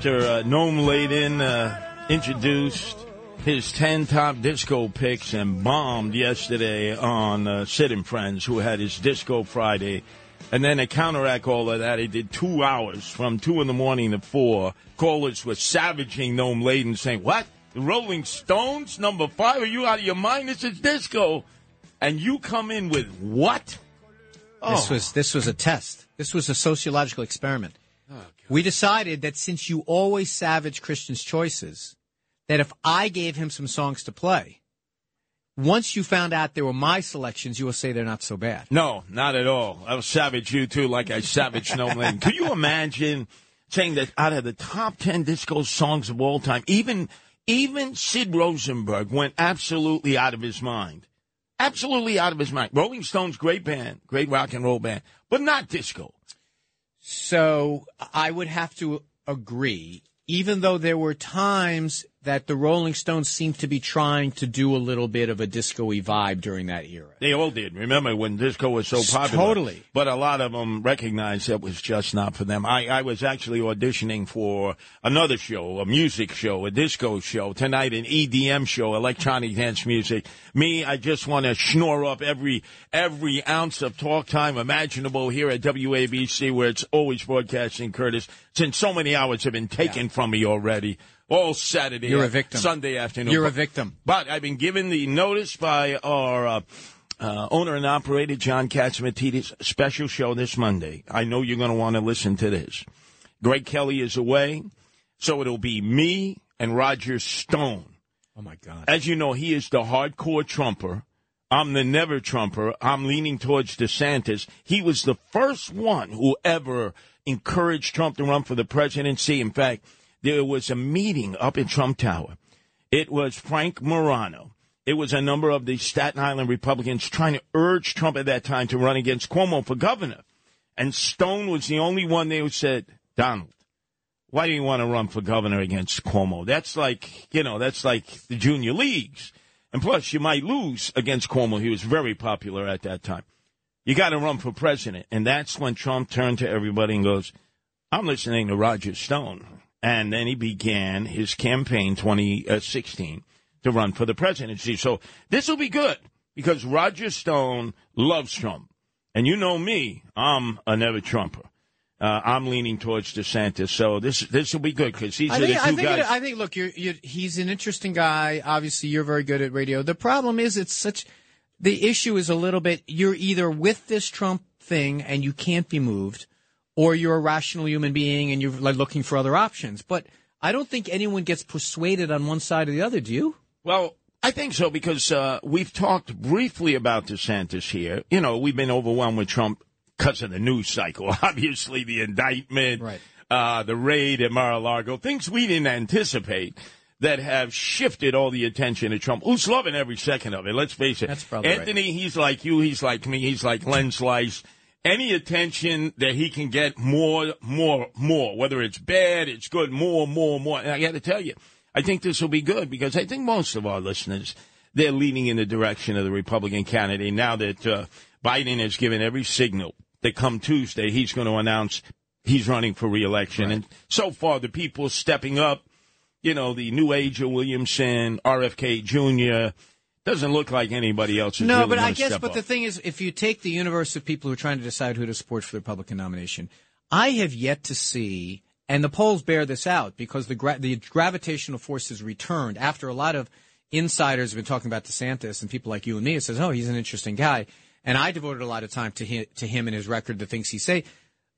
After uh, Noam Laden uh, introduced his 10 top disco picks and bombed yesterday on uh, Sid and Friends, who had his Disco Friday. And then to counteract all of that, he did two hours from 2 in the morning to 4. Callers were savaging Noam Laden, saying, What? The Rolling Stones, number five? Are you out of your mind? This is disco. And you come in with what? This was this was a test. This was a sociological experiment. We decided that since you always savage Christian's choices, that if I gave him some songs to play, once you found out they were my selections, you will say they're not so bad. No, not at all. I'll savage you too, like I savage No Lane. Can you imagine saying that out of the top ten disco songs of all time, even even Sid Rosenberg went absolutely out of his mind. Absolutely out of his mind. Rolling Stones, great band, great rock and roll band, but not disco. So I would have to agree, even though there were times that the Rolling Stones seemed to be trying to do a little bit of a disco-y vibe during that era. They all did. Remember when disco was so popular? Totally. But a lot of them recognized it was just not for them. I, I was actually auditioning for another show, a music show, a disco show tonight, an EDM show, electronic dance music. Me, I just want to snore up every every ounce of talk time imaginable here at WABC, where it's always broadcasting. Curtis, since so many hours have been taken from me already. All Saturday, You're a victim. Sunday afternoon. You're a victim. But I've been given the notice by our uh, uh, owner and operator, John Catsimatidis, special show this Monday. I know you're going to want to listen to this. Greg Kelly is away, so it'll be me and Roger Stone. Oh my God. As you know, he is the hardcore Trumper. I'm the never Trumper. I'm leaning towards DeSantis. He was the first one who ever encouraged Trump to run for the presidency. In fact, there was a meeting up in Trump Tower. It was Frank Morano. It was a number of the Staten Island Republicans trying to urge Trump at that time to run against Cuomo for governor. And Stone was the only one there who said, Donald, why do you want to run for governor against Cuomo? That's like, you know, that's like the junior leagues. And plus, you might lose against Cuomo. He was very popular at that time. You got to run for president. And that's when Trump turned to everybody and goes, I'm listening to Roger Stone. And then he began his campaign 2016 to run for the presidency. So this will be good because Roger Stone loves Trump. And you know me, I'm a never Trumper. Uh, I'm leaning towards DeSantis, so this this will be good because these I think, the I two think, guys. it, I think. Look, you're, you're, he's an interesting guy. Obviously, you're very good at radio. The problem is, it's such. The issue is a little bit. You're either with this Trump thing and you can't be moved, or you're a rational human being and you're like, looking for other options. But I don't think anyone gets persuaded on one side or the other. Do you? Well, I think so because uh, we've talked briefly about DeSantis here. You know, we've been overwhelmed with Trump because of the news cycle. Obviously, the indictment, Right. uh, the raid at Mar-a-Lago, things we didn't anticipate that have shifted all the attention to Trump, who's loving every second of it. Let's face it. That's probably right. Anthony, he's like you. He's like me. He's like Len Slice. Any attention that he can get, more, more, more. Whether it's bad, it's good, more, more, more. And I got to tell you, I think this will be good because I think most of our listeners they're leaning in the direction of the Republican candidate now that uh, Biden has given every signal that come Tuesday he's going to announce he's running for reelection. And so far, the people stepping up, you know, the new age of Williamson, RFK Jr. Doesn't look like anybody else is No, really but I guess. But up. the thing is, if you take the universe of people who are trying to decide who to support for the Republican nomination, I have yet to see, and the polls bear this out because the gra- the gravitational force has returned after a lot of insiders have been talking about DeSantis and people like you and me. It says, "Oh, he's an interesting guy," and I devoted a lot of time to him, to him and his record, the things he say.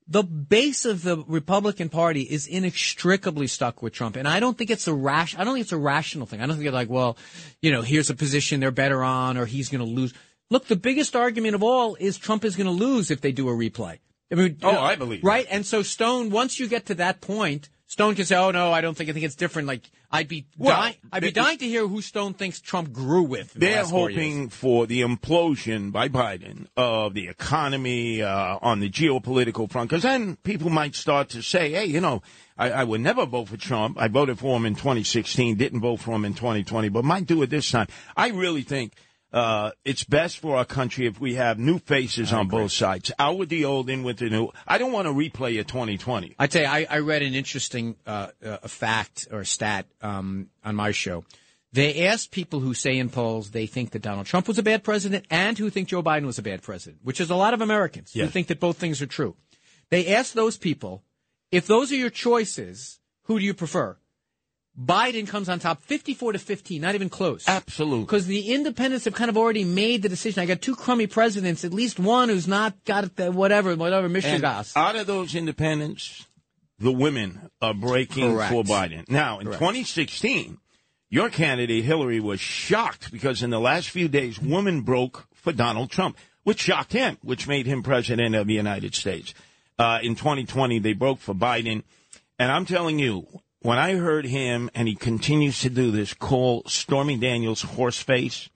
The base of the Republican Party is inextricably stuck with Trump, and I don't think it's a rash. I don't think it's a rational thing. I don't think they're like, well, you know, here's a position they're better on, or he's going to lose. Look, the biggest argument of all is Trump is going to lose if they do a replay. I mean, Oh, I believe right. And so Stone, once you get to that point, Stone can say, "Oh no, I don't think. I think it's different." Like I'd be Well, dying. I'd be dying to hear who Stone thinks Trump grew with. They're last four years. hoping for the implosion by Biden of the economy uh, on the geopolitical front, because then people might start to say, "Hey, you know, I, I would never vote for Trump. I voted for him in 2016, didn't vote for him in 2020, but might do it this time." I really think. Uh, it's best for our country if we have new faces on both sides. Out with the old, in with the new. I don't want to replay a 2020. I tell you, I, I read an interesting uh, uh, a fact or a stat um, on my show. They asked people who say in polls they think that Donald Trump was a bad president and who think Joe Biden was a bad president, which is a lot of Americans who think that both things are true. They asked those people, if those are your choices, who do you prefer? Biden comes on top 54 to 15, not even close. Absolutely. Because the independents have kind of already made the decision. I got two crummy presidents, at least one who's not got the whatever, whatever Michigas. out of those independents, the women are breaking Correct. for Biden. Now, in 2016, your candidate Hillary was shocked because in the last few days, women broke for Donald Trump, which shocked him, which made him president of the United States. Uh, in 2020, they broke for Biden. And I'm telling you, when I heard him, and he continues to do this, call Stormy Daniels horse face,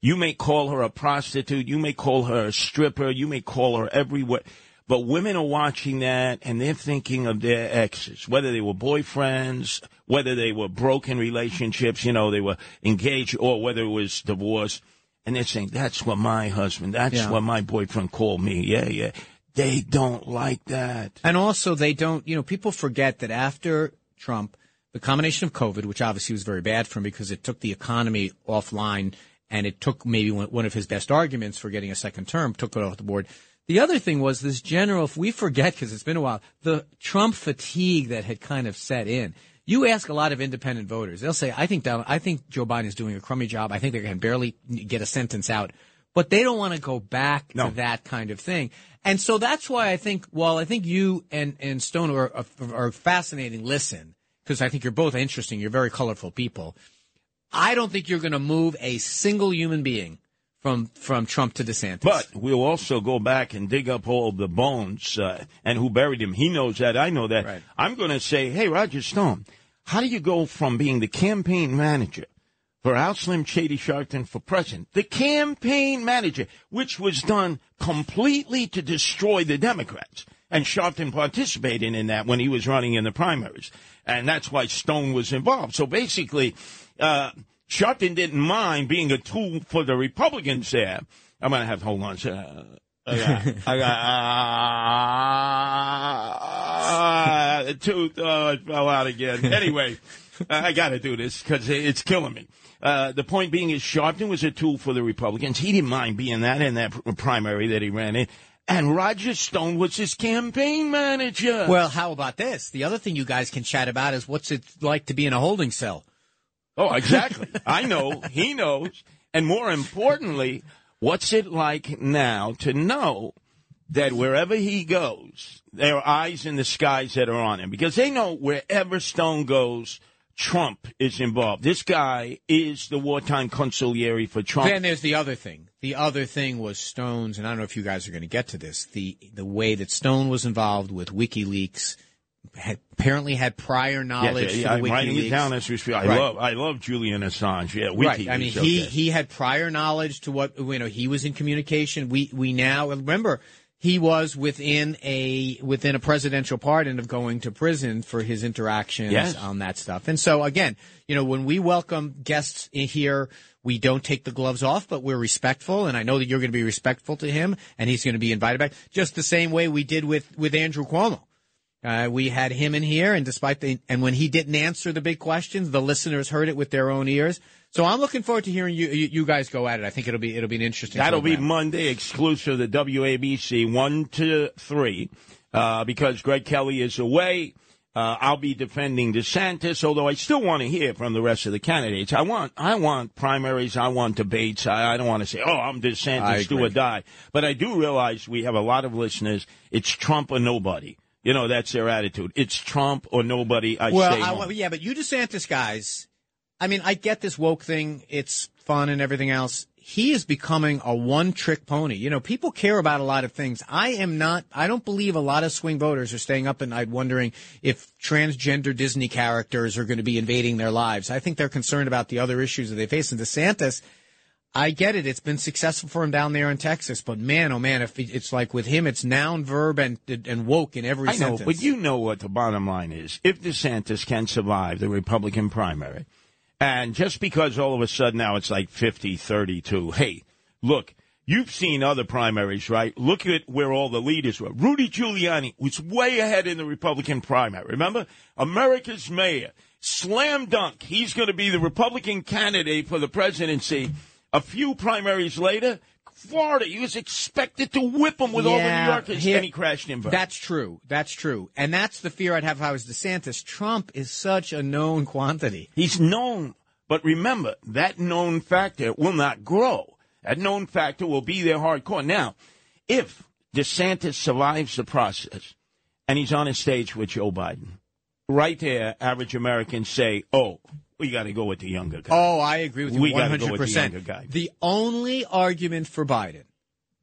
you may call her a prostitute. You may call her a stripper. You may call her every everywhere. But women are watching that and they're thinking of their exes, whether they were boyfriends, whether they were broken relationships, you know, they were engaged or whether it was divorce. And they're saying, that's what my husband, that's Yeah. what my boyfriend called me. Yeah, yeah. They don't like that. And also, they don't, you know, people forget that after Trump, the combination of COVID, which obviously was very bad for him because it took the economy offline and it took maybe one of his best arguments for getting a second term, took it off the board. The other thing was this general, if we forget, because it's been a while, the Trump fatigue that had kind of set in. You ask a lot of independent voters, they'll say, I think Donald, I think Joe Biden is doing a crummy job. I think they can barely get a sentence out. But they don't want to go back No. to that kind of thing. And so that's why I think, well, I think you and, and Stone are, are, are fascinating listen, because I think you're both interesting. You're very colorful people. I don't think you're going to move a single human being from, from Trump to DeSantis. But we'll also go back and dig up all the bones uh, and who buried him. He knows that. I know that. Right. I'm going to say, hey, Roger Stone, how do you go from being the campaign manager for Al Slim Shady Sharpton for president, the campaign manager, which was done completely to destroy the Democrats? And Sharpton participated in that when he was running in the primaries. And that's why Stone was involved. So basically, uh, Sharpton didn't mind being a tool for the Republicans there. I'm going to have to hold on. second. I got, I got, uh, tooth, oh, fell out again. Anyway, I got to do this because it's killing me. Uh, the point being is Sharpton was a tool for the Republicans. He didn't mind being that in that primary that he ran in. And Roger Stone was his campaign manager. well, how about this? The other thing you guys can chat about is what's it like to be in a holding cell? Oh, exactly. I know. He knows. And more importantly, what's it like now to know that wherever he goes, there are eyes in the skies that are on him? Because they know wherever Stone goes, Trump is involved. This guy is the wartime consigliere for Trump. Then there's the other thing. The other thing was Stone's, and I don't know if you guys are going to get to this. The the way that Stone was involved with WikiLeaks, had, apparently had prior knowledge Yes, to I'm the writing it down as we speak. I Right. love, I love Julian Assange. Yeah, WikiLeaks. Right. I mean, he okay. he had prior knowledge to what you know. He was in communication. We we now remember he was within a within a presidential pardon of going to prison for his interactions Yes. on that stuff. And so again, you know, when we welcome guests in here, we don't take the gloves off, but we're respectful. And I know that you're going to be respectful to him, and he's going to be invited back, just the same way we did with with Andrew Cuomo. Uh, we had him in here, and despite the and when he didn't answer the big questions, the listeners heard it with their own ears. So I'm looking forward to hearing you you, you guys go at it. I think it'll be it'll be an interesting. That'll be. Monday exclusive to WABC one to three, uh, because Greg Kelly is away Uh, I'll be defending DeSantis, although I still want to hear from the rest of the candidates. I want, I want primaries. I want debates. I, I don't want to say, oh, I'm DeSantis, do or die. But I do realize we have a lot of listeners. It's Trump or nobody. You know, that's their attitude. It's Trump or nobody. I well, stay I, home. well, yeah, but you DeSantis guys, I mean, I get this woke thing. It's fun and everything else. He is becoming a one trick pony. You know, people care about a lot of things. I am not, I don't believe a lot of swing voters are staying up at night wondering if transgender Disney characters are going to be invading their lives. I think they're concerned about the other issues that they face. And DeSantis, I get it. It's been successful for him down there in Texas, but man, oh man, if it's like with him, it's noun, verb, and and woke in every I know, sentence. but you know what the bottom line is. If DeSantis can survive the Republican primary, and just because all of a sudden now it's like 50 32, hey, look, you've seen other primaries, right? Look at where all the leaders were. Rudy Giuliani was way ahead in the Republican primary. Remember? America's mayor, slam dunk. He's going to be the Republican candidate for the presidency. A few primaries later, Florida, he was expected to whip him with all the New Yorkers, here- and he crashed and. That's true. That's true. And that's the fear I'd have if I was DeSantis. Trump is such a known quantity. He's known, but remember, that known factor will not grow. That known factor will be there hardcore. Now, if DeSantis survives the process and he's on a stage with Joe Biden, right there, average Americans say, oh, we got to go with the younger guy. Oh, I agree with you We gotta go hundred with the younger percent. guy. The only argument for Biden,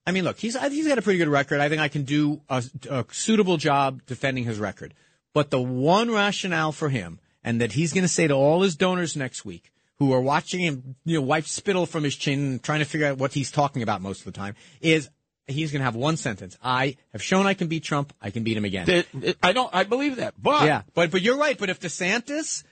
I mean, look, he's he's got a pretty good record. I think I can do a, a suitable job defending his record. But the one rationale for him, and that he's going to say to all his donors next week, who are watching him, you know, wipe spittle from his chin, and trying to figure out what he's talking about most of the time, is he's going to have one sentence: "I have shown I can beat Trump. I can beat him again." Th- th- I don't. I believe that, but Yeah, but but you're right. But if DeSantis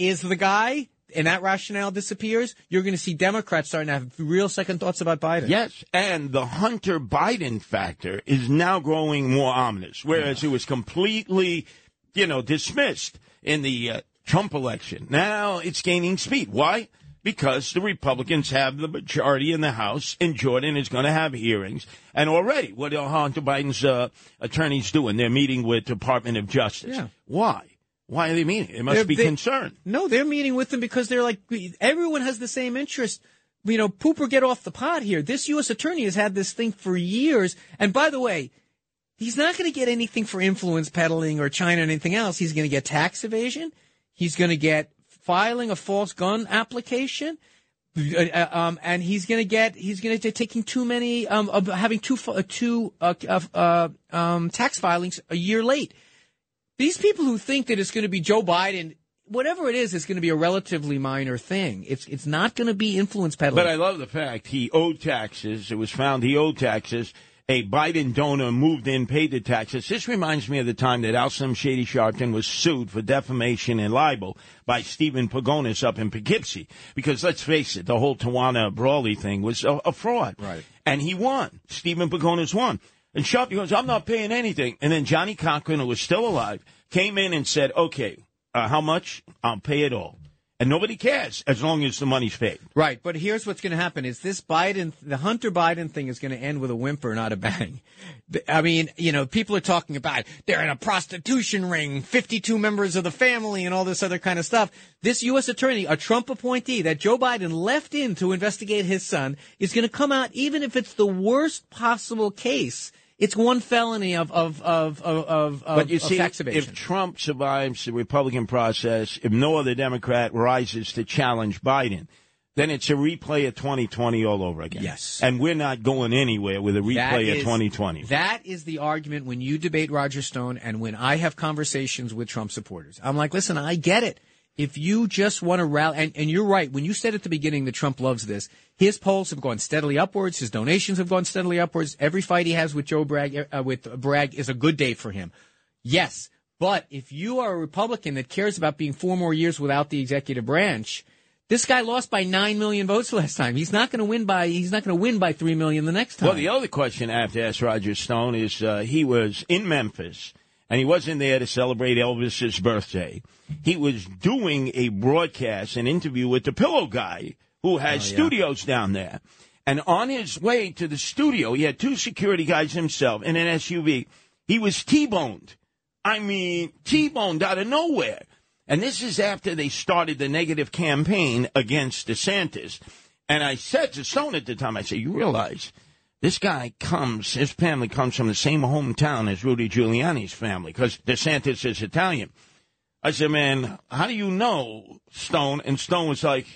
is the guy and that rationale disappears, you're going to see Democrats starting to have real second thoughts about Biden. Yes, and the Hunter Biden factor is now growing more ominous, whereas it was completely, you know, dismissed in the uh, Trump election. Now it's gaining speed. Why? Because the Republicans have the majority in the House, and Jordan is going to have hearings. And already, what are Hunter Biden's uh, attorneys doing? They're meeting with Department of Justice. Yeah. Why? Why are they meeting? It must They're- be they- concerned. No, they're meeting with them because they're like everyone has the same interest. You know, pooper get off the pot here. This U.S. attorney has had this thing for years. And by the way, he's not going to get anything for influence peddling or China or anything else. He's going to get tax evasion. He's going to get filing a false gun application. Uh, uh, um, and he's going to get he's going to be taking too many um, having two uh, two uh, uh, uh, um, tax filings a year late. These people who think that it's going to be Joe Biden, whatever it is, it's going to be a relatively minor thing. It's it's not going to be influence peddling. But I love the fact he owed taxes. It was found he owed taxes. A Biden donor moved in, paid the taxes. This reminds me of the time that Al Alsam Shady Sharpton was sued for defamation and libel by Steven Pagones up in Poughkeepsie. Because let's face it, the whole Tawana Brawley thing was a, a fraud. Right. And he won. Steven Pagones won. And Sharpton goes, I'm not paying anything. And then Johnnie Cochran, who was still alive, came in and said, okay, uh, how much? I'll pay it all. And nobody cares as long as the money's paid. Right, but here's what's going to happen: is this Biden, the Hunter Biden thing, is going to end with a whimper, not a bang. I mean, you know, people are talking about they're in a prostitution ring, 52 members of the family, and all this other kind of stuff. This U.S. attorney, a Trump appointee that Joe Biden left in to investigate his son, is going to come out, even if it's the worst possible case. It's one felony of of of of, of, But you of see, tax evasion. if Trump survives the Republican process, if no other Democrat rises to challenge Biden, then it's a replay of 2020 all over again. Yes. And we're not going anywhere with a replay of is- 2020. That is the argument when you debate Roger Stone and when I have conversations with Trump supporters. I'm like, listen, I get it. If you just want to rally, and, and you're right, when you said at the beginning that Trump loves this, his polls have gone steadily upwards, his donations have gone steadily upwards. Every fight he has with Joe Bragg, uh, with Bragg is a good day for him. Yes, but if you are a Republican that cares about being four more years without the executive branch, this guy lost by nine million votes last time. He's not going to win by he's not going to win by three million the next time. Well, the other question I have to ask Roger Stone is uh, he was in Memphis and he wasn't there to celebrate Elvis's birthday. He was doing a broadcast, an interview with the Pillow Guy, who has oh, studios down there. And on his way to the studio, he had two security guys himself in an SUV. He was T-boned I mean, T-boned out of nowhere. And this is after they started the negative campaign against DeSantis. And I said to Stone at the time, I said, you realize this guy comes, his family comes from the same hometown as Rudy Giuliani's family because DeSantis is Italian. I said, man, how do you know Stone? And Stone was like,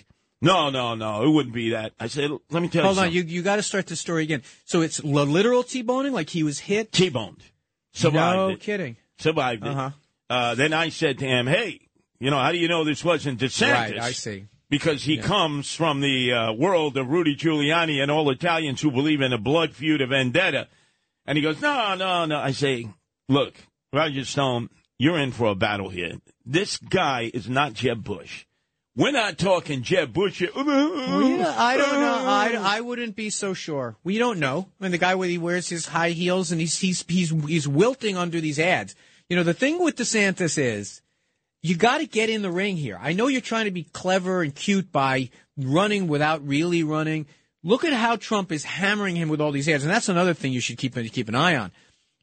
no, no, no, it wouldn't be that. I said, let me tell Hold you Hold on, you you got to start the story again. So it's literal T-boning, like he was hit. T-boned. Survived no it. kidding. Survived it. Uh-huh. Uh, then I said to him, hey, you know, how do you know this wasn't DeSantis? Right, I see. Because he comes from the uh, world of Rudy Giuliani and all Italians who believe in a blood feud, a vendetta. And he goes, no, no, no. I say, look, Roger Stone, you're in for a battle here. This guy is not Jeb Bush. We're not talking Jeb Bush. here. Well, you I don't know. I, I wouldn't be so sure. We don't know. I mean, the guy where he wears his high heels and he's he's he's he's wilting under these ads. You know, the thing with DeSantis is you got to get in the ring here. I know you're trying to be clever and cute by running without really running. Look at how Trump is hammering him with all these ads, and that's another thing you should keep keep an eye on.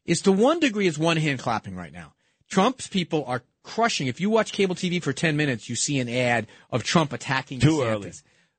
Is to one degree, it's one hand clapping right now. Trump's people are crushing. If you watch cable TV for ten minutes, you see an ad of Trump attacking Too DeSantis. early.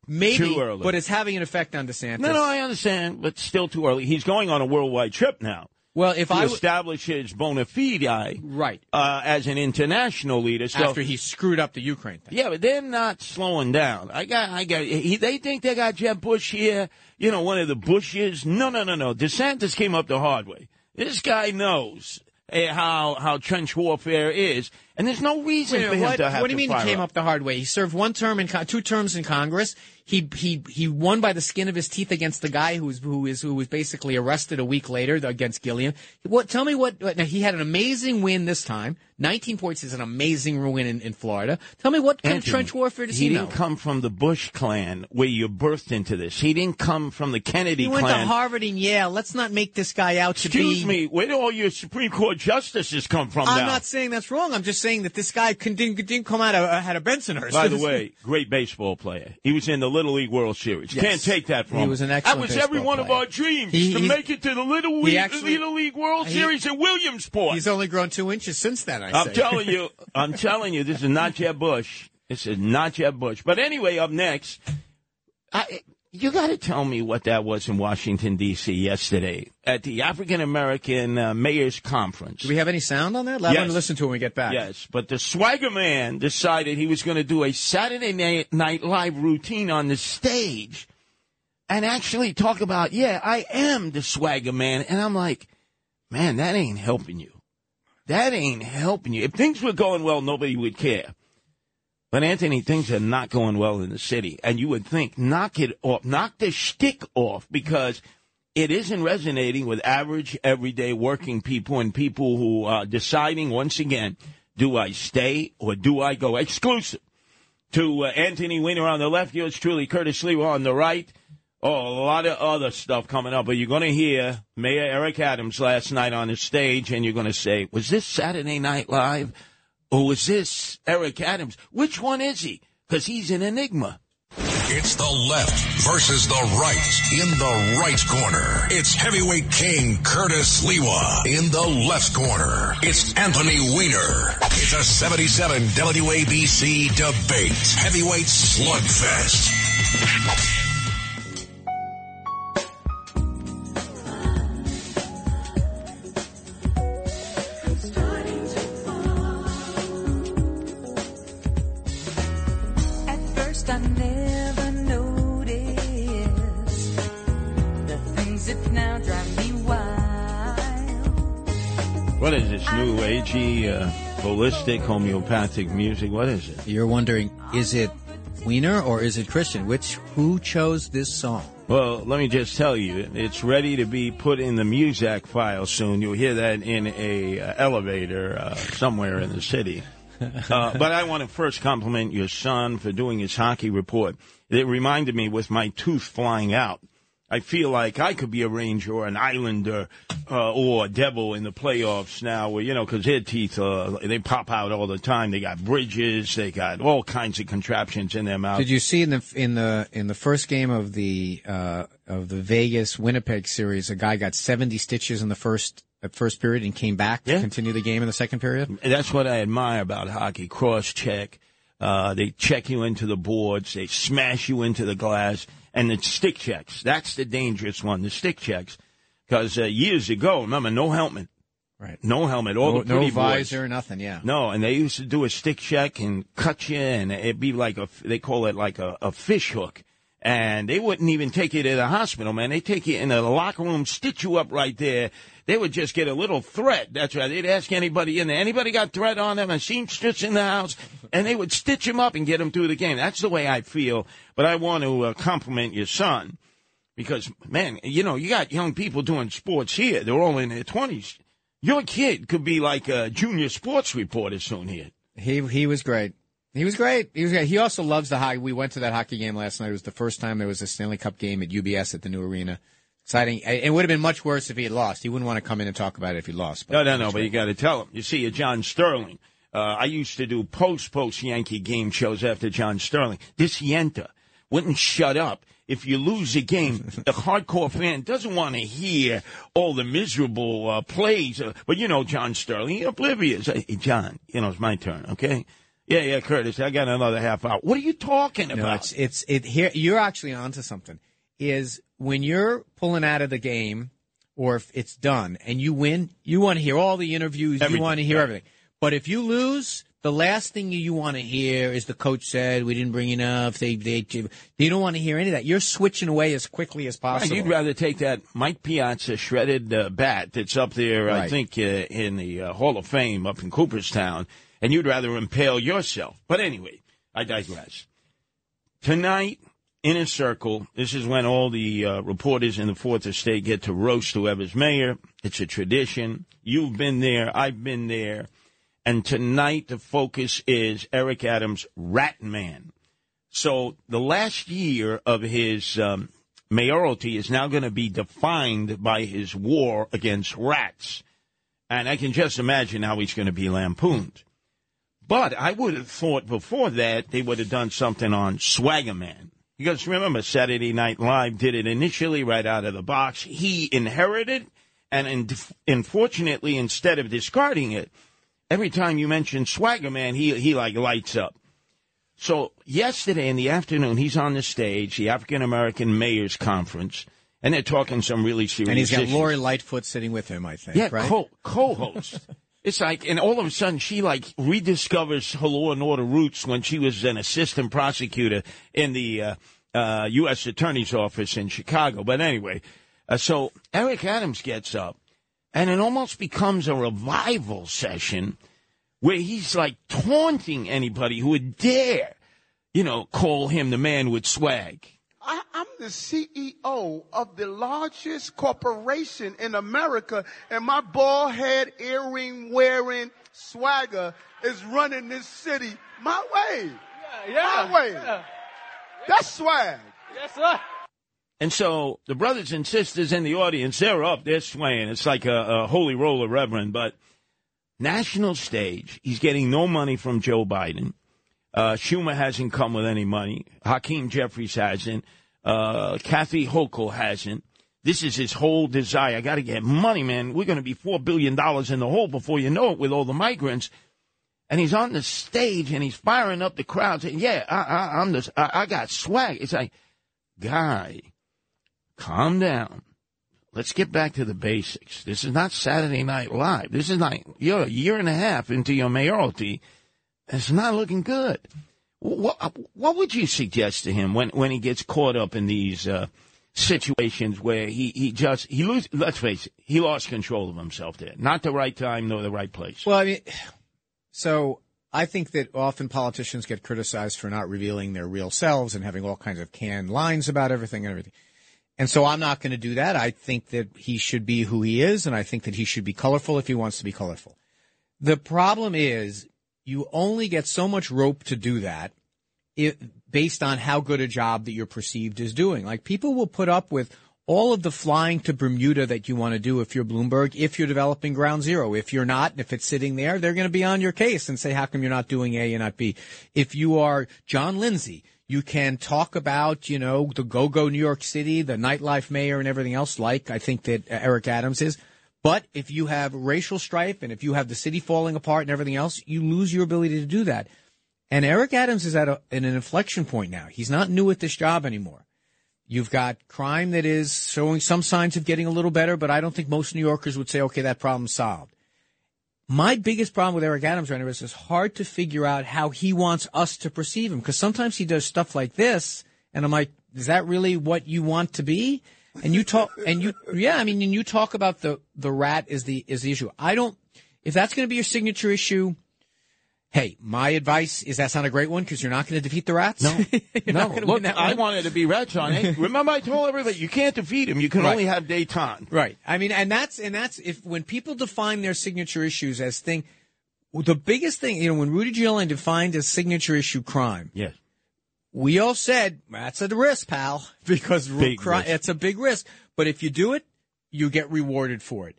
Maybe, Too early. but it's having an effect on DeSantis. No, no, I understand, but still too early. He's going on a worldwide trip now well, if I establish his bona fide right uh, as an international leader. So after he screwed up the Ukraine thing. Yeah, but they're not slowing down. I got, I got. He, they think they got Jeb Bush here. You know, one of the Bushes. No, no, no, no. DeSantis came up the hard way. This guy knows eh, how how trench warfare is, and there's no reason for him what, to have what do you mean he came up. up the hard way? He served one term in two terms in Congress. He he he won by the skin of his teeth against the guy who was who is who was basically arrested a week later against Gillum. What? Tell me what? what now he had an amazing win this time. Nineteen points is an amazing win in, in Florida. Tell me what kind of trench warfare does he, he know? didn't come from the Bush clan where you birthed into this. He didn't come from the Kennedy he went clan. to Harvard and Yale. Let's not make this guy out to Excuse be. me, where do all your Supreme Court justices come from I'm now? not saying that's wrong. I'm just saying that this guy didn't, didn't come out of uh, had a Bensonhurst. By the way, great baseball player. He was in the Little League World Series. Yes. Can't take that from He him. was an excellent That was every one of our dreams He- to make it to the Little League, actually- Little League World he- Series in Williamsport. he's only grown two inches since then. I I'm telling you, I'm telling you, this is not Jeb Bush. This is not Jeb Bush. But anyway, up next, I, you got to tell me what that was in Washington D.C. yesterday at the African American uh, Mayors Conference. Do we have any sound on that? Let Yes. me listen to it when we get back. Yes, but the swagger man decided he was going to do a Saturday Night Night Live routine on the stage and actually talk about, yeah, I am the swagger man. And I'm like, man, that ain't helping you. That ain't helping you. If things were going well, nobody would care. But Anthony, things are not going well in the city. And you would think, knock it off, knock the shtick off because it isn't resonating with average, everyday working people and people who are deciding once again, do I stay or do I go? Exclusive to uh, Anthony Weiner on the left, yours truly, Curtis Sliwa on the right. Oh, a lot of other stuff coming up, but you're going to hear Mayor Eric Adams last night on the stage, and you're going to say, was this Saturday Night Live or was this Eric Adams? Which one is he? Because he's an enigma. It's the left versus the right in the right corner. It's heavyweight king Curtis Sliwa in the left corner. It's Anthony Weiner. It's a 77 WABC debate. Heavyweight slugfest. What is this new agey, uh, holistic, homeopathic music? What is it? You're wondering, is it Weiner or is it Christian? Which who chose this song? Well, let me just tell you, it's ready to be put in the Muzak file soon. You'll hear that in a uh, elevator uh, somewhere in the city. Uh, but I want to first compliment your son for doing his hockey report. It reminded me with my tooth flying out. I feel like I could be a Ranger or an Islander uh, or a Devil in the playoffs now, where, you know, because their teeth, uh, they pop out all the time. They got bridges, they got all kinds of contraptions in their mouth. Did you see in the in the in the first game of the uh, of the Vegas Winnipeg series, a guy got 70 stitches in the first at first period and came back to continue the game in the second period. That's what I admire about hockey. Cross check. Uh, they check you into the boards. They smash you into the glass. And the stick checks. That's the dangerous one, the stick checks. Because uh, years ago, remember, no helmet. Right. No helmet. All No, the pretty no boys. visor, nothing. Yeah. No, and they used to do a stick check and cut you, and it'd be like a, they call it like a, a fish hook. And they wouldn't even take you to the hospital, man. They take you in the locker room, stitch you up right there. They would just get a little threat. That's right. They'd ask anybody in there, anybody got threat on them, a seamstress in the house, and they would stitch him up and get him through the game. That's the way I feel. But I want to uh, compliment your son because, man, you know, you got young people doing sports here. They're all in their twenties. Your kid could be like a junior sports reporter soon here. He he was great. He was great. He was great. He also loves the hockey. We went to that hockey game last night. It was the first time there was a Stanley Cup game at UBS at the new arena. Exciting. It would have been much worse if he had lost. He wouldn't want to come in and talk about it if he lost. No, no, no, but you got to tell him. You see, John Sterling. Uh, I used to do post post Yankee game shows after John Sterling. This Yenta wouldn't shut up. If you lose a game, the hardcore fan doesn't want to hear all the miserable uh, plays. Uh, but you know, John Sterling, he oblivious. Hey, John, you know, it's my turn, okay? Yeah, yeah, Curtis, I got another half hour. What are you talking No, about? it's it's it here. You're actually onto something. Is when you're pulling out of the game, or if it's done and you win, you want to hear all the interviews. Everything, you want to hear right. everything. But if you lose, the last thing you want to hear is the coach said we didn't bring enough. They they you don't want to hear any of that. You're switching away as quickly as Right, possible. you'd rather take that Mike Piazza shredded uh, bat that's up there, I think, uh, in the uh, Hall of Fame up in Cooperstown, and you'd rather impale yourself. But anyway, I digress. Tonight, Inner Circle, this is when all the uh, reporters in the Fourth Estate get to roast whoever's mayor. It's a tradition. You've been there. I've been there. And tonight, the focus is Eric Adams' Rat Man. So the last year of his um, mayoralty is now going to be defined by his war against rats. And I can just imagine how he's going to be lampooned. But I would have thought before that they would have done something on Swagger Man. Because remember, Saturday Night Live did it initially right out of the box. He inherited, and in, unfortunately, instead of discarding it, every time you mention Swagger Man, he, he like lights up. So yesterday in the afternoon, he's on the stage, the African American Mayors Conference, and they're talking some really serious and he's got issues. Lori Lightfoot sitting with him. I think. Yeah, right. co- co-host. it's like, and all of a sudden she like rediscovers her law and order roots when she was an assistant prosecutor in the uh, uh, U.S. Attorney's Office in Chicago. But anyway, uh, so Eric Adams gets up, and it almost becomes a revival session where he's like taunting anybody who would dare, you know, call him the man with swag. I, I'm the CEO of the largest corporation in America, and my bald head, earring wearing swagger is running this city my way. my way. That's swag. Yes, sir. And so the brothers and sisters in the audience, they're up, they're swaying. It's like a, a holy roller reverend. But national stage, he's getting no money from Joe Biden. Uh, Schumer hasn't come with any money. Hakeem Jeffries hasn't. Uh, Kathy Hochul hasn't. This is his whole desire. I got to get money, man. We're going to be $4 billion in the hole before you know it with all the migrants. And he's on the stage and he's firing up the crowd saying, yeah, I, I'm the, I, I got swag. It's like, guy, calm down. Let's get back to the basics. This is not Saturday Night Live. This is not, you're a year and a half into your mayoralty. It's not looking good. What, what would you suggest to him when, when he gets caught up in these uh, situations where he, he just, he lose, let's face it, he lost control of himself there. Not the right time nor the right place. Well, I mean, so I think that often politicians get criticized for not revealing their real selves and having all kinds of canned lines about everything and everything. And so I'm not going to do that. I think that he should be who he is, and I think that he should be colorful if he wants to be colorful. The problem is you only get so much rope to do that it, based on how good a job that you're perceived as doing. Like people will put up with all of the flying to Bermuda that you want to do if you're Bloomberg, if you're developing ground zero. If you're not, if it's sitting there, they're going to be on your case and say, how come you're not doing A and not B? If you are John Lindsay, you can talk about, you know, the go-go New York City, the nightlife mayor and everything else like I think that Eric Adams is. But if you have racial strife and if you have the city falling apart and everything else, you lose your ability to do that. And Eric Adams is at, a, an inflection point now. He's not new at this job anymore. You've got crime that is showing some signs of getting a little better, but I don't think most New Yorkers would say, okay, that problem's solved. My biggest problem with Eric Adams right now is it's hard to figure out how he wants us to perceive him because sometimes he does stuff like this, and I'm like, is that really what you want to be? And you talk, and you, yeah, I mean, and you talk about the the rat is the is the issue. I don't. If that's going to be your signature issue, hey, my advice is that's not a great one because you're not going to defeat the rats. No, no. Look, I wanted to be John. Hey, remember, I told everybody you can't defeat him. You can Right. only have Dayton. Right. I mean, and that's and that's if when people define their signature issues as thing, the biggest thing, you know, when Rudy Giuliani defined as signature issue crime, Yes. We all said that's a risk, pal, because cri- it's a big risk. But if you do it, you get rewarded for it.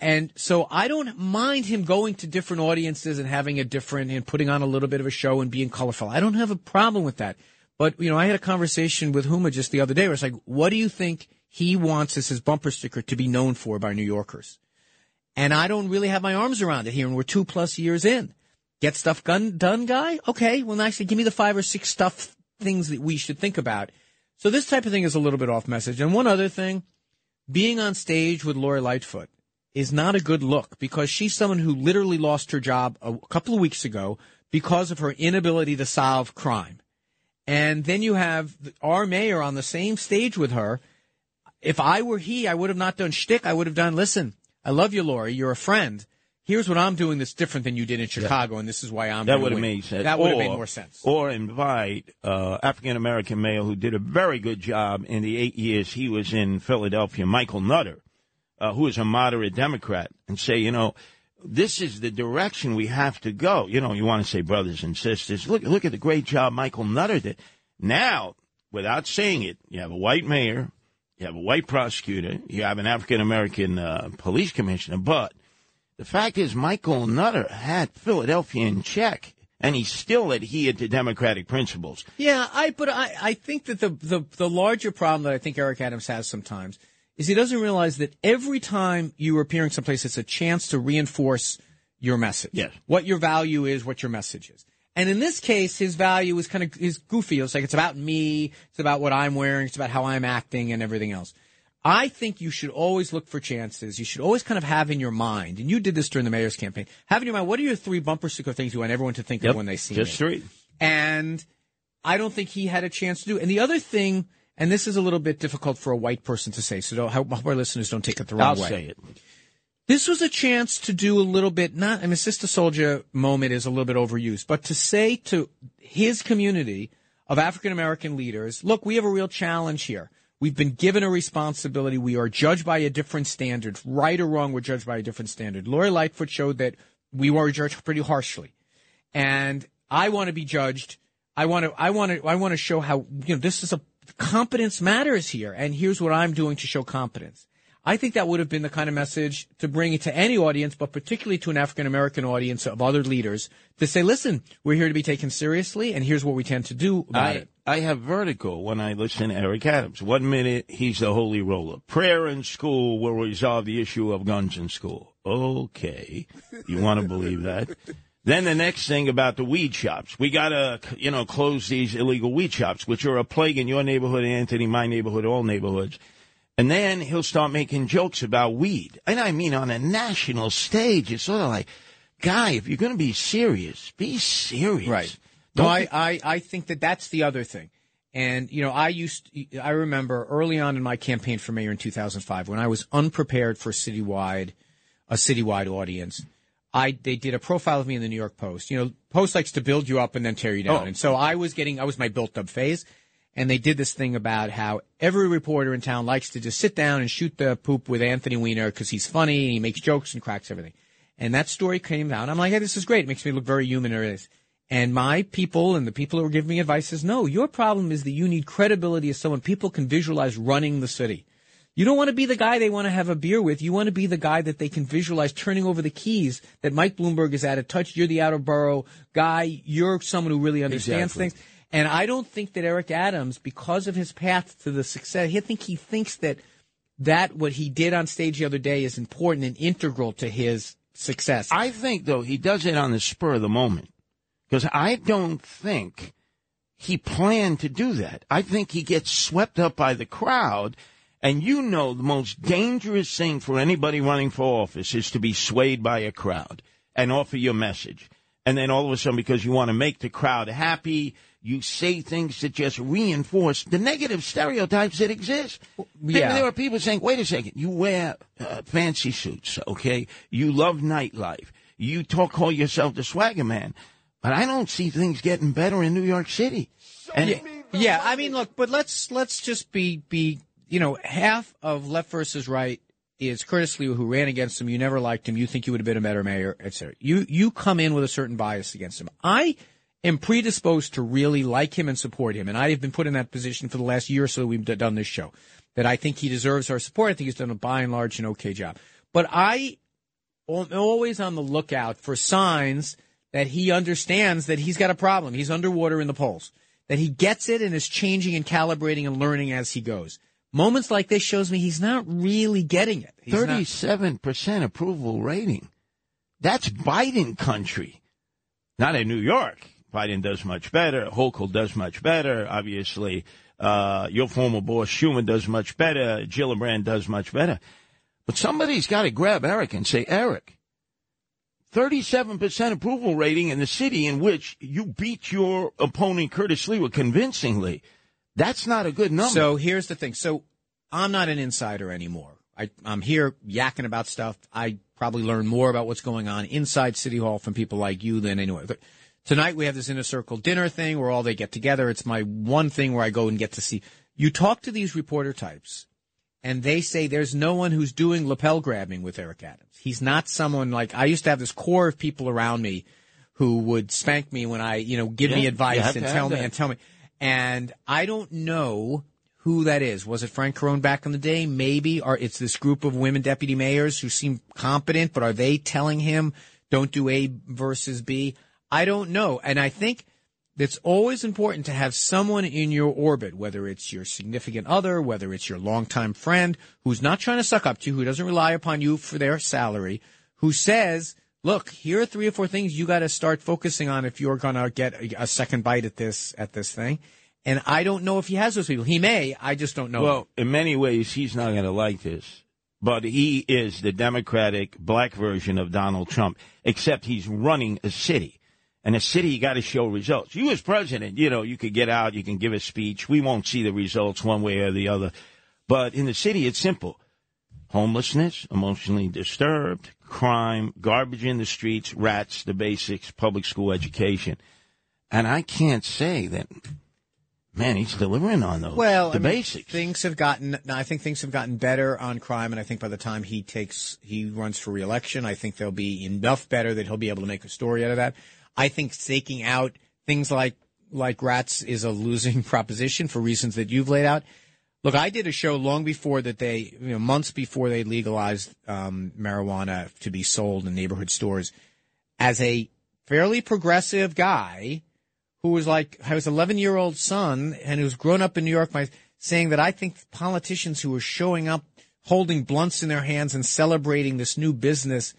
And so I don't mind him going to different audiences and having a different and putting on a little bit of a show and being colorful. I don't have a problem with that. But you know, I had a conversation with Huma just the other day where it's like, what do you think he wants as his bumper sticker to be known for by New Yorkers? And I don't really have my arms around it here, and we're two plus years in. Get stuff gun, done, guy? Okay, well, nicely, give me the five or six stuff things that we should think about. So this type of thing is a little bit off message. And one other thing, being on stage with Lori Lightfoot is not a good look because she's someone who literally lost her job a couple of weeks ago because of her inability to solve crime. And then you have our mayor on the same stage with her. If I were he, I would have not done shtick. I would have done, listen, I love you, Lori. You're a friend. Here's what I'm doing that's different than you did in Chicago, and this is why I'm That would have made sense. That would have made more sense. Or invite uh, African American mayor who did a very good job in the eight years he was in Philadelphia, Michael Nutter, uh, who is a moderate Democrat, and say, you know, this is the direction we have to go. You know, you want to say brothers and sisters. Look, look at the great job Michael Nutter did. Now, without saying it, you have a white mayor, you have a white prosecutor, you have an African American uh, police commissioner, but the fact is, Michael Nutter had Philadelphia in check, and he still adhered to Democratic principles. Yeah, I but I, I think that the, the the larger problem that I think Eric Adams has sometimes is he doesn't realize that every time you are appearing someplace, it's a chance to reinforce your message. Yes. What your value is, what your message is. And in this case, his value is kind of is goofy. It's like it's about me, it's about what I'm wearing, it's about how I'm acting and everything else. I think you should always look for chances. You should always kind of have in your mind, and you did this during the mayor's campaign, have in your mind, what are your three bumper sticker things you want everyone to think of when they see just me? three. And I don't think he had a chance to do. it. And the other thing, and this is a little bit difficult for a white person to say, so don't, hope our listeners don't take it the wrong I'll way. say it. This was a chance to do a little bit, not, I mean, Sister Souljah moment is a little bit overused, but to say to his community of African American leaders, look, we have a real challenge here. We've been given a responsibility. We are judged by a different standard. Right or wrong, we're judged by a different standard. Lori Lightfoot showed that we were judged pretty harshly. And I want to be judged. I want to, I want to, I want to show how, you know, this is a, competence matters here. And here's what I'm doing to show competence. I think that would have been the kind of message to bring it to any audience, but particularly to an African American audience of other leaders to say, listen, we're here to be taken seriously, and here's what we tend to do about I, it. I have vertigo when I listen to Eric Adams. One minute he's the holy roller. Prayer in school will resolve the issue of guns in school. Okay, you want to believe that? Then the next thing about the weed shops, we gotta you know close these illegal weed shops, which are a plague in your neighborhood, Anthony, my neighborhood, all neighborhoods. And then he'll start making jokes about weed, and I mean on a national stage. It's sort of like, guy, if you're going to be serious, be serious. Right. No, Don't I, I, I think that that's the other thing. And, you know, I used, I remember early on in my campaign for mayor in 2005 when I was unprepared for citywide, a citywide audience. I, they did a profile of me in the New York Post. You know, Post likes to build you up and then tear you down. Oh. And so I was getting, I was my built up phase. And they did this thing about how every reporter in town likes to just sit down and shoot the poop with Anthony Weiner because he's funny and he makes jokes and cracks everything. And that story came out. I'm like, hey, this is great. It makes me look very human. Or it is. And my people and the people who were giving me advice says, no, your problem is that you need credibility as someone people can visualize running the city. You don't want to be the guy they want to have a beer with. You want to be the guy that they can visualize turning over the keys that Mike Bloomberg is out of touch. You're the outer borough guy. You're someone who really understands Exactly. things. And I don't think that Eric Adams, because of his path to the success, I think he thinks that that what he did on stage the other day is important and integral to his success. I think though he does it on the spur of the moment because I don't think he planned to do that. I think he gets swept up by the crowd. And you know the most dangerous thing for anybody running for office is to be swayed by a crowd and offer your message. And then all of a sudden, because you want to make the crowd happy, you say things that just reinforce the negative stereotypes that exist. There- yeah. There are people saying, wait a second, you wear uh, fancy suits, okay? You love nightlife. You talk, call yourself the swagger man. But I don't see things getting better in New York City. And yeah, yeah, I mean, look, but let's let's just be be you know half of left versus right is Curtis Sliwa, who ran against him. You never liked him. You think you would have been a better mayor, etc. You you come in with a certain bias against him. I am predisposed to really like him and support him, and I have been put in that position for the last year or so. We've done this show that I think he deserves our support. I think he's done a by and large an okay job, but I am always on the lookout for signs that he understands that he's got a problem. He's underwater in the polls. That he gets it and is changing and calibrating and learning as he goes. Moments like this shows me he's not really getting it. He's 37% approval rating. That's Biden country. Not in New York. Biden does much better. Hochul does much better. Obviously, uh, your former boss Schumer does much better. Gillibrand does much better. But somebody's got to grab Eric and say, Eric, 37% approval rating in the city in which you beat your opponent Curtis Sliwa convincingly. That's not a good number. So here's the thing. So I'm not an insider anymore. I, I'm here yakking about stuff. I probably learn more about what's going on inside City Hall from people like you than anyone. But Tonight we have this inner circle dinner thing where all they get together. It's my one thing where I go and get to see. You talk to these reporter types, and they say there's no one who's doing lapel grabbing with Eric Adams. He's not someone like I used to have this core of people around me who would spank me when I, you know, give Yeah, me advice and tell me that. and tell me. And I don't know who that is. Was it Frank Carone back in the day? Maybe. Or it's this group of women deputy mayors who seem competent, but are they telling him don't do A versus B? I don't know. And I think it's always important to have someone in your orbit, whether it's your significant other, whether it's your longtime friend, who's not trying to suck up to you, who doesn't rely upon you for their salary, who says, look, here are three or four things you got to start focusing on if you're going to get a, a second bite at this, at this thing. And I don't know if he has those people. He may. I just don't know. Well, in many ways, he's not going to like this. But he is the Democratic black version of Donald Trump, except he's running a city. And a city, you got to show results. You as president, you know, you could get out, you can give a speech. We won't see the results one way or the other. But in the city, it's simple. Homelessness, emotionally disturbed, crime, garbage in the streets, rats, the basics, public school education. And I can't say that, man, he's delivering on those. Well, the I mean, basics. Things have gotten. I think things have gotten better on crime, and I think by the time he takes he runs for reelection, I think they'll be enough better that he'll be able to make a story out of that. I think staking out things like like rats is a losing proposition for reasons that you've laid out. Look, I did a show long before that they, you know, months before they legalized um, marijuana to be sold in neighborhood stores, as a fairly progressive guy who was like I was 11 year old son and who's grown up in New York saying that I think politicians who are showing up holding blunts in their hands and celebrating this new business,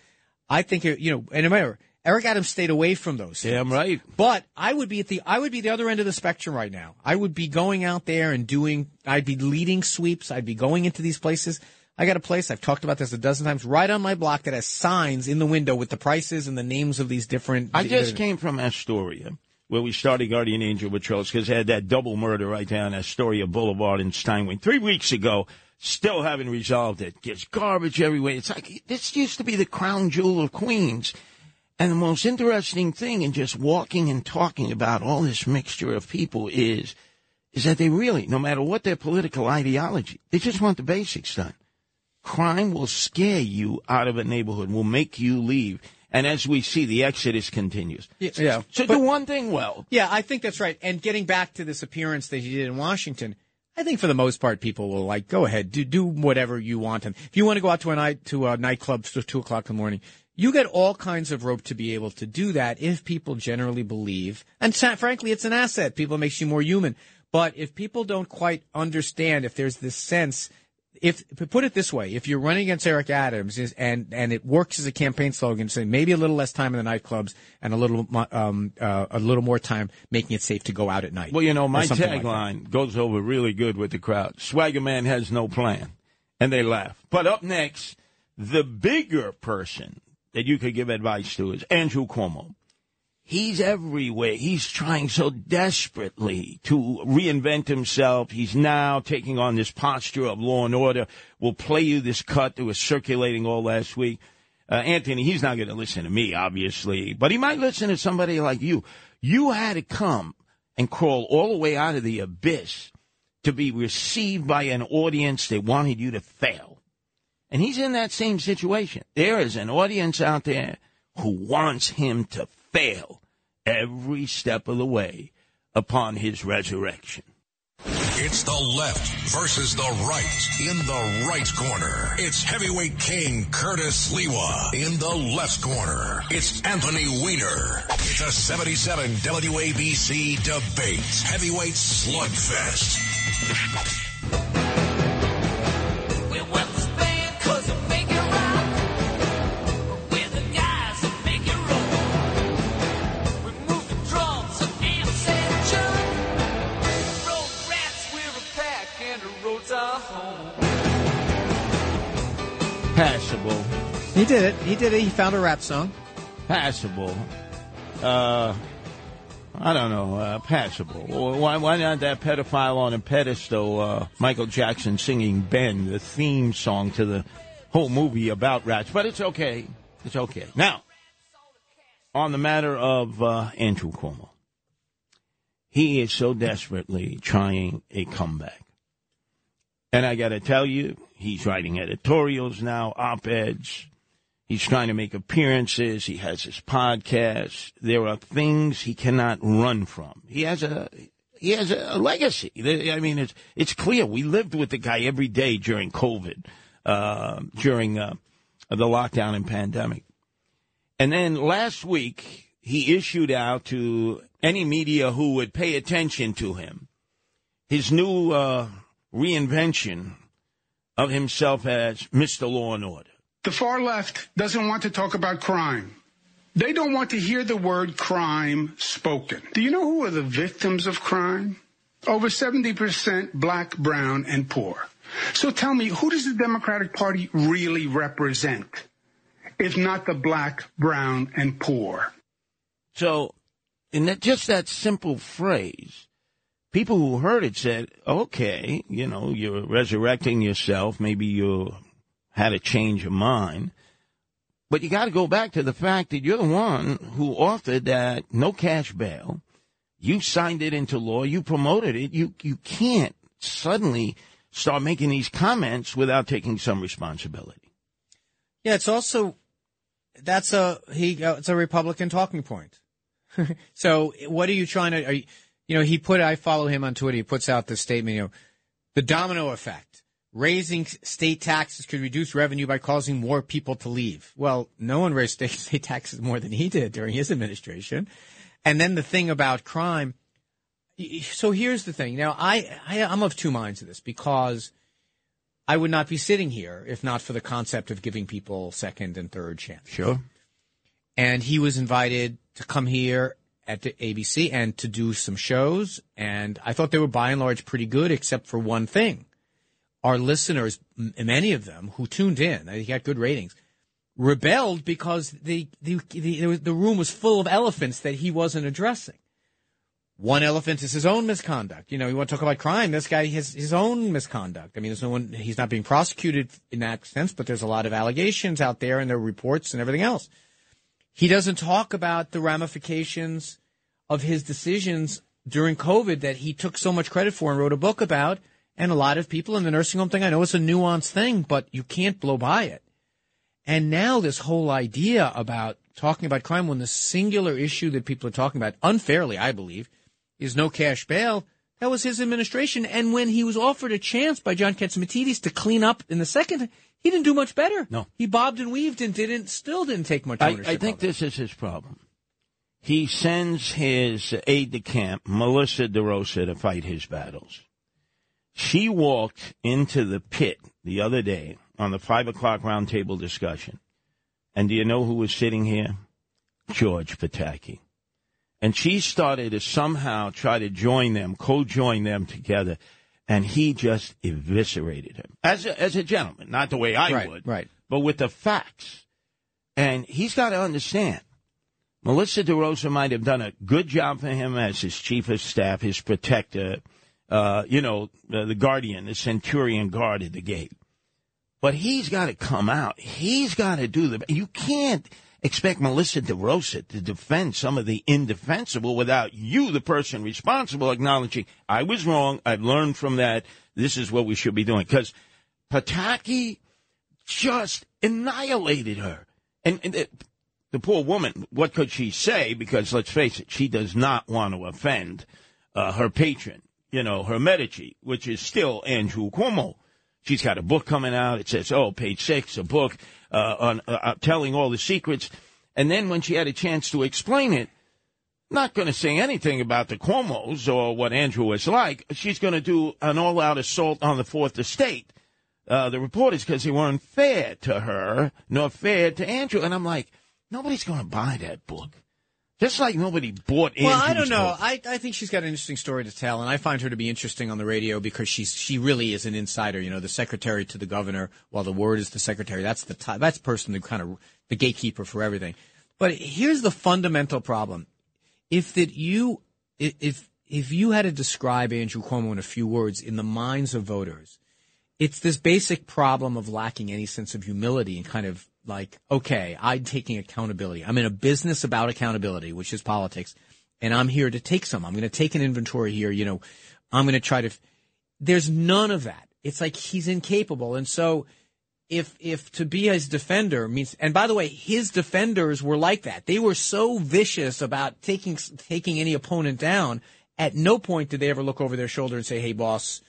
I think you know. And remember, Eric Adams stayed away from those. things. Damn right. But I would be at the I would be the other end of the spectrum right now. I would be going out there and doing. I'd be leading sweeps. I'd be going into these places. I got a place. I've talked about this a dozen times. Right on my block that has signs in the window with the prices and the names of these different. I just came from Astoria, where we started Guardian Angel Patrols, because they had that double murder right down Astoria Boulevard in Steinway three weeks ago. Still haven't resolved it. There's garbage everywhere. It's like this used to be the crown jewel of Queens. And the most interesting thing in just walking and talking about all this mixture of people is, is that they really, no matter what their political ideology, they just want the basics done. Crime will scare you out of a neighborhood, will make you leave. And as we see, the exodus continues. Yeah. So But- do one thing well. Yeah, I think that's right. And getting back to this appearance that he did in Washington, I think for the most part, people will like go ahead, do do whatever you want. And if you want to go out to a night to a nightclub till two o'clock in the morning, you get all kinds of rope to be able to do that if people generally believe. And frankly, it's an asset. People makes you more human. But if people don't quite understand, if there's this sense if put it this way, if you're running against Eric Adams and and it works as a campaign slogan, saying maybe a little less time in the nightclubs and a little um, uh, a little more time making it safe to go out at night. Well, you know, my something like tagline goes over really good with the crowd. Swagger Man has no plan. And they laugh. But up next, the bigger person that you could give advice to is Andrew Cuomo. He's everywhere. He's trying so desperately to reinvent himself. He's now taking on this posture of law and order. We'll play you this cut that was circulating all last week. Uh, Anthony, he's not going to listen to me, obviously, but he might listen to somebody like you. You had to come and crawl all the way out of the abyss to be received by an audience that wanted you to fail. And he's in that same situation. There is an audience out there who wants him to fail every step of the way upon his resurrection. It's the left versus the right in the right corner. It's heavyweight king Curtis Sliwa in the left corner. It's Anthony Weiner. It's a 77 WABC debate. Heavyweight slugfest. Passable. He did it. He did it. He found a rap song. Passable. Uh, I don't know. Uh, passable. Why, why not that pedophile on a pedestal, uh, Michael Jackson singing Ben, the theme song to the whole movie about rats? But it's okay. It's okay. Now, on the matter of uh, Andrew Cuomo, he is so desperately trying a comeback. And I got to tell you, he's writing editorials now, op eds. He's trying to make appearances. He has his podcast. There are things he cannot run from. He has a he has a legacy. I mean, it's it's clear. We lived with the guy every day during COVID, uh, during uh, the lockdown and pandemic. And then last week, he issued out to any media who would pay attention to him his new uh, reinvention of himself as Mr. Law and Order. The far left doesn't want to talk about crime. They don't want to hear the word crime spoken. Do you know who are the victims of crime? Over 70% black, brown, and poor. So tell me, who does the Democratic Party really represent? If not the black, brown, and poor. So, in that, just that simple phrase, people who heard it said, okay, you know, you're resurrecting yourself. Maybe you had a change of mind. But you got to go back to the fact that you're the one who authored that no cash bail. You signed it into law. You promoted it. You, you can't suddenly start making these comments without taking some responsibility. Yeah, it's also that's a he. Uh, it's a Republican talking point. so what are you trying to? Are you, you know, he put. I follow him on Twitter. He puts out this statement. You know, the domino effect. Raising state taxes could reduce revenue by causing more people to leave. Well, no one raised state, state taxes more than he did during his administration. And then the thing about crime. So here's the thing. Now, I, I I'm of two minds of this because I would not be sitting here if not for the concept of giving people second and third chances. Sure. And he was invited to come here at the ABC and to do some shows. And I thought they were by and large pretty good, except for one thing. Our listeners, m- many of them who tuned in, they got good ratings, rebelled because the, the, the, the room was full of elephants that he wasn't addressing. One elephant is his own misconduct. You know, you want to talk about crime. This guy has his own misconduct. I mean, there's no one, he's not being prosecuted in that sense, but there's a lot of allegations out there and there are reports and everything else. He doesn't talk about the ramifications of his decisions during COVID that he took so much credit for and wrote a book about. And a lot of people in the nursing home thing, I know it's a nuanced thing, but you can't blow by it. And now this whole idea about talking about crime when the singular issue that people are talking about, unfairly, I believe, is no cash bail. That was his administration. And when he was offered a chance by John Catsimatidis to clean up in the second, he didn't do much better. No. He bobbed and weaved and didn't, still didn't take much I, ownership. I think of this is his problem. He sends his aide de camp, Melissa DeRosa, to fight his battles. She walked into the pit the other day on the five o'clock roundtable discussion. And do you know who was sitting here? George Pataki. And she started to somehow try to join them, co-join them together. And he just eviscerated him as a, as a gentleman, not the way I Right, would, right. but with the facts. And he's got to understand. Melissa DeRosa might have done a good job for him as his chief of staff, his protector, uh, you know, the, the guardian, the centurion guard at the gate. But he's got to come out. He's got to do the. You can't expect Melissa DeRosa to defend some of the indefensible without you, the person responsible, acknowledging I was wrong. I've learned from that. This is what we should be doing. Because Pataki just annihilated her. And, and the, the poor woman, what could she say? Because let's face it, she does not want to offend uh, her patron, you know, her Medici, which is still Andrew Cuomo. She's got a book coming out. It says, oh, page six, a book uh, on uh, uh, telling all the secrets. And then when she had a chance to explain it, not going to say anything about the Cuomos or what Andrew was like. She's going to do an all-out assault on the Fourth Estate. Uh, the reporters, because they weren't fair to her, nor fair to Andrew. And I'm like, nobody's going to buy that book. Just like nobody bought Andrew's Well, I don't know. book. I, I think she's got an interesting story to tell, and I find her to be interesting on the radio because she's she really is an insider. You know, the secretary to the governor, while the word is the secretary. That's the top, that's person, the kind of the gatekeeper for everything. But here's the fundamental problem: if that you if if you had to describe Andrew Cuomo in a few words in the minds of voters, it's this basic problem of lacking any sense of humility and kind of like, okay, I'm taking accountability. I'm in a business about accountability, which is politics, and I'm here to take some. I'm going to take an inventory here. You know, I'm going to try to. There's none of that. It's like he's incapable, and so if if to be his defender means, and by the way, his defenders were like that. They were so vicious about taking taking any opponent down. At no point did they ever look over their shoulder and say, "Hey, boss."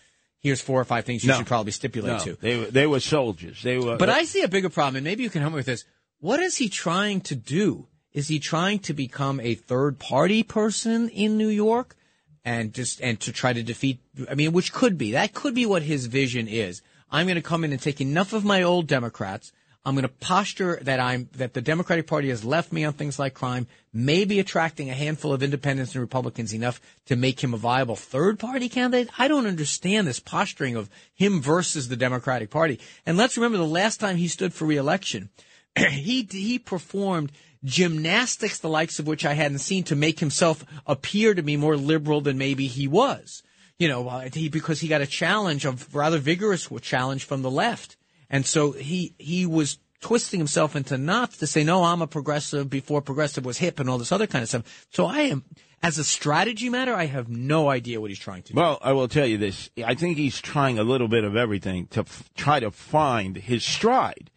Here's four or five things you No. should probably stipulate No, to. they they were soldiers. They were. But I see a bigger problem, and maybe you can help me with this. What is he trying to do? Is he trying to become a third party person in New York and just and to try to defeat I mean, which could be. That could be what his vision is. I'm going to come in and take enough of my old Democrats. I'm going to posture that I'm that the Democratic Party has left me on things like crime, maybe attracting a handful of independents and Republicans enough to make him a viable third party candidate. I don't understand this posturing of him versus the Democratic Party. And let's remember the last time he stood for reelection, he he performed gymnastics the likes of which I hadn't seen to make himself appear to be more liberal than maybe he was. You know, uh, he, because he got a challenge, a rather vigorous challenge from the left. And so he, he was twisting himself into knots to say, no, I'm a progressive before progressive was hip and all this other kind of stuff. So I am, as a strategy matter, I have no idea what he's trying to do. Well, I will tell you this. I think he's trying a little bit of everything to f- try to find his stride,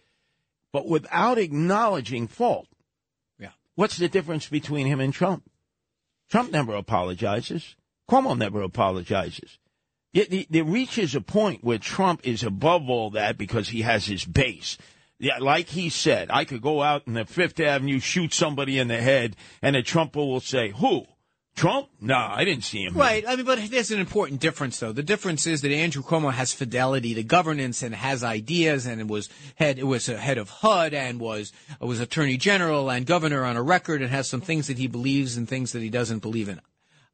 but without acknowledging fault. Yeah. What's the difference between him and Trump? Trump never apologizes. Cuomo never apologizes. It, it, reaches a point where Trump is above all that because he has his base. Yeah, like he said, I could go out in the Fifth Avenue, shoot somebody in the head, and a Trumper will say, "Who? Trump? No, I didn't see him." Right. I mean, but there's an important difference, though. The difference is that Andrew Cuomo has fidelity to governance and has ideas, and was head, was a head of HUD, and was was Attorney General and Governor on a record, and has some things that he believes and things that he doesn't believe in.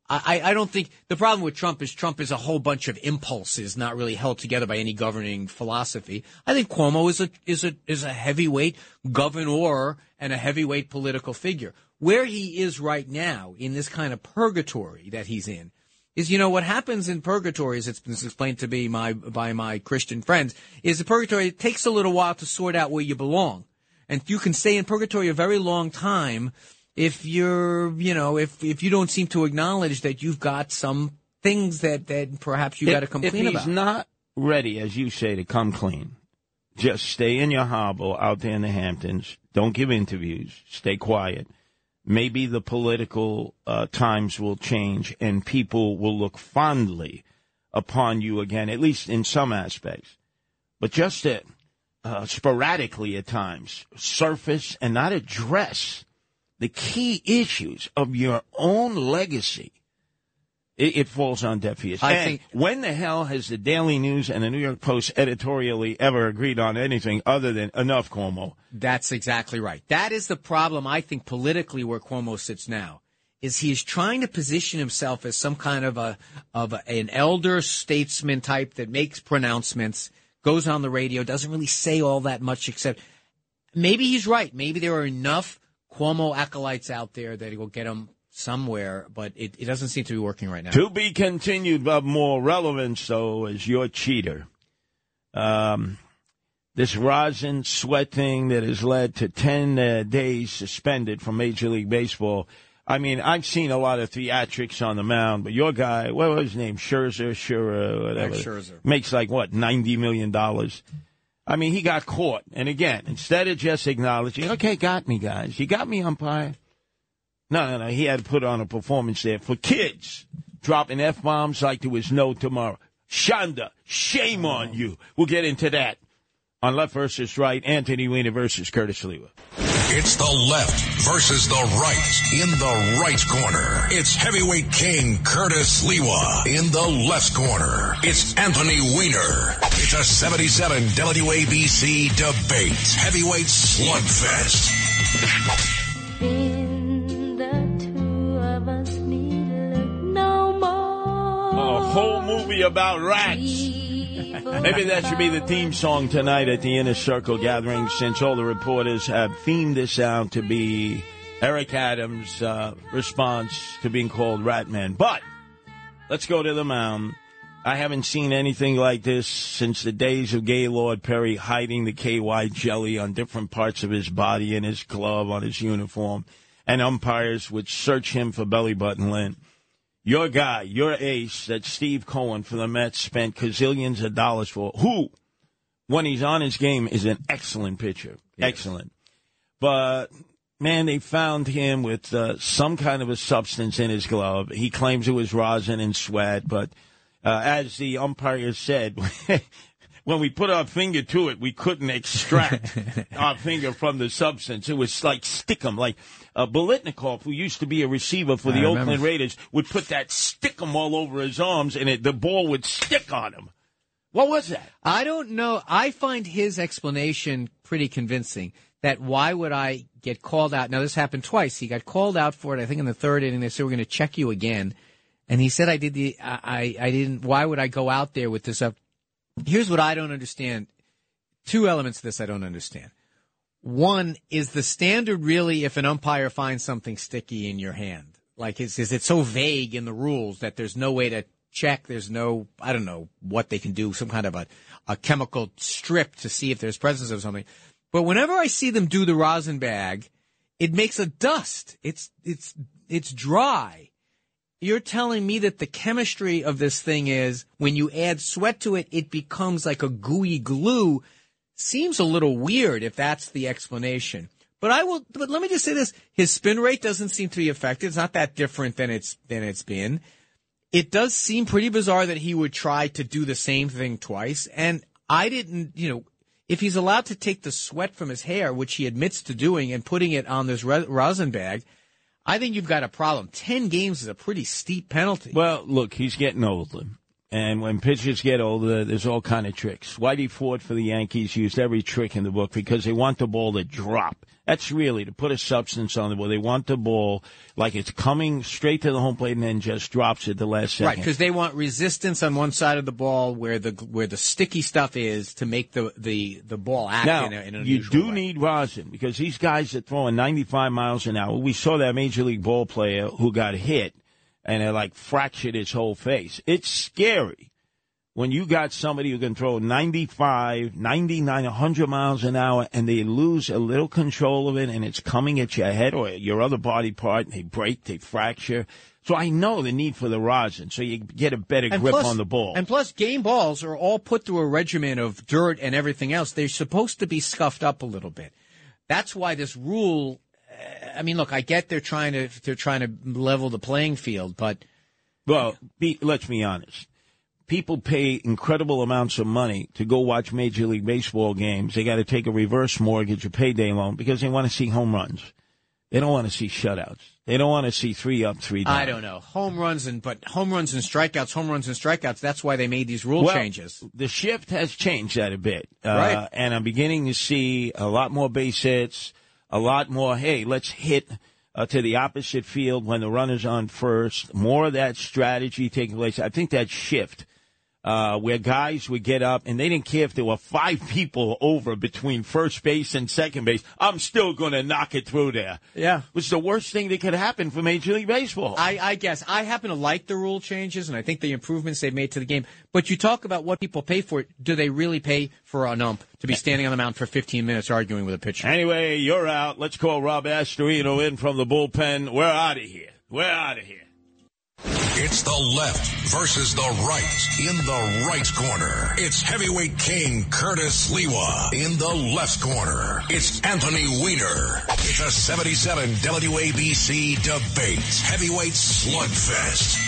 I, I don't think the problem with Trump is Trump is a whole bunch of impulses, not really held together by any governing philosophy. I think Cuomo is a is a is a heavyweight governor and a heavyweight political figure. Where he is right now in this kind of purgatory that he's in is, you know, what happens in purgatory, as it's been explained to me my by my Christian friends, is the purgatory it takes a little while to sort out where you belong, and you can stay in purgatory a very long time if you're, you know, if if you don't seem to acknowledge that you've got some things that that perhaps you got to come if clean he's about. not ready, as you say, to come clean, just stay in your hovel out there in the Hamptons. Don't give interviews. Stay quiet. Maybe the political uh, times will change and people will look fondly upon you again, at least in some aspects. But just to, uh, sporadically at times surface and not address the key issues of your own legacy. It, it falls on deaf ears. I And think- when the hell has the Daily News and the New York Post editorially ever agreed on anything other than enough Cuomo? That's exactly right. That is the problem, I think, politically where Cuomo sits now. Is he is trying to position himself as some kind of a of a, an elder statesman type that makes pronouncements, goes on the radio, doesn't really say all that much except maybe he's right. Maybe there are enough Cuomo acolytes out there that he will get him somewhere, but it, it doesn't seem to be working right now. To be continued, but more relevance, though, is your cheater. Um, this rosin sweat thing that has led to 10 uh, days suspended from Major League Baseball. I mean, I've seen a lot of theatrics on the mound, but your guy, what was his name? Scherzer, Scherzer, whatever. Max Scherzer. Makes like, what, $90 million? I mean, he got caught. And again, instead of just acknowledging, okay, got me, guys. You got me, umpire. No, no, no. He had to put on a performance there for kids, dropping F bombs like there was no tomorrow. Shonda, shame on you. We'll get into that on Left versus Right. Anthony Weiner versus Curtis Sliwa. It's the left versus the right in the right corner. It's heavyweight king Curtis Sliwa in the left corner. It's Anthony Weiner. It's a 77 WABC debate. Heavyweight slugfest. In the two of us need look no more. A whole movie about rats. Maybe that should be the theme song tonight at the Inner Circle gathering, since all the reporters have themed this out to be Eric Adams' uh, response to being called Ratman. But let's go to the mound. I haven't seen anything like this since the days of Gaylord Perry hiding the KY jelly on different parts of his body, in his glove, on his uniform, and umpires would search him for belly button lint. Your guy, your ace that Steve Cohen for the Mets spent gazillions of dollars for, who, when he's on his game, is an excellent pitcher. Excellent. But, man, they found him with uh, some kind of a substance in his glove. He claims it was rosin and sweat, but uh, as the umpire said, when we put our finger to it, we couldn't extract our finger from the substance. It was like stickum, like uh, Biletnikoff, who used to be a receiver for the I remember. Oakland Raiders, would put that stickum all over his arms, and it, the ball would stick on him. What was that? I don't know. I find his explanation pretty convincing. That why would I get called out? Now this happened twice. He got called out for it. I think in the third inning they said we're going to check you again, and he said I did the. I I didn't. Why would I go out there with this up? Here's what I don't understand. Two elements of this I don't understand. One is the standard really if an umpire finds something sticky in your hand, like is is it so vague in the rules that there's no way to check? There's no I don't know what they can do, some kind of a a chemical strip to see if there's presence of something. But whenever I see them do the rosin bag, it makes a dust. It's it's it's dry. You're telling me that the chemistry of this thing is when you add sweat to it, it becomes like a gooey glue. Seems a little weird if that's the explanation. But I will. But let me just say this: his spin rate doesn't seem to be affected. It's not that different than it's than it's been. It does seem pretty bizarre that he would try to do the same thing twice. And I didn't, you know, if he's allowed to take the sweat from his hair, which he admits to doing, and putting it on this rosin bag, I think you've got a problem. Ten games is a pretty steep penalty. Well, look, he's getting older. And when pitchers get older, there's all kind of tricks. Whitey Ford for the Yankees used every trick in the book because they want the ball to drop. That's really to put a substance on the ball. They want the ball like it's coming straight to the home plate and then just drops at the last second. Right, because they want resistance on one side of the ball where the where the sticky stuff is to make the the, the ball act Now, in, a, in you do way. need rosin because these guys are throwing 95 miles an hour. We saw that major league ball player who got hit and it like fractured his whole face. It's scary when you got somebody who can throw 95, 99, 100 miles an hour and they lose a little control of it and it's coming at your head or your other body part and they break, they fracture. So I know the need for the rosin so you get a better And grip plus- on the ball. And plus, game balls are all put through a regimen of dirt and everything else. They're supposed to be scuffed up a little bit. That's why this rule. I mean, look, I get they're trying to they're trying to level the playing field, but Well, be, let's be honest. People pay incredible amounts of money to go watch Major League Baseball games. They got to take a reverse mortgage or payday loan because they want to see home runs. They don't want to see shutouts. They don't want to see three up, three down. I don't know. Home runs and but home runs and strikeouts, home runs and strikeouts. That's why they made these rule Well, changes. The shift has changed that a bit. Uh, Right. And I'm beginning to see a lot more base hits, a lot more, hey, let's hit uh, to the opposite field when the runner's on first. More of that strategy taking place. I think that shift. Uh, where guys would get up and they didn't care if there were five people over between first base and second base. I'm still going to knock it through there. Yeah. Which is the worst thing that could happen for Major League Baseball. I, I guess I happen to like the rule changes, and I think the improvements they've made to the game. But you talk about what people pay for it. Do they really pay for an ump to be standing on the mound for 15 minutes arguing with a pitcher? Anyway, you're out. Let's call Rob Astorino in from the bullpen. We're out of here. We're out of here. It's the left versus the right in the right corner. It's heavyweight king Curtis Sliwa in the left corner. It's Anthony Weiner. It's a 77 WABC debate. Heavyweight slugfest.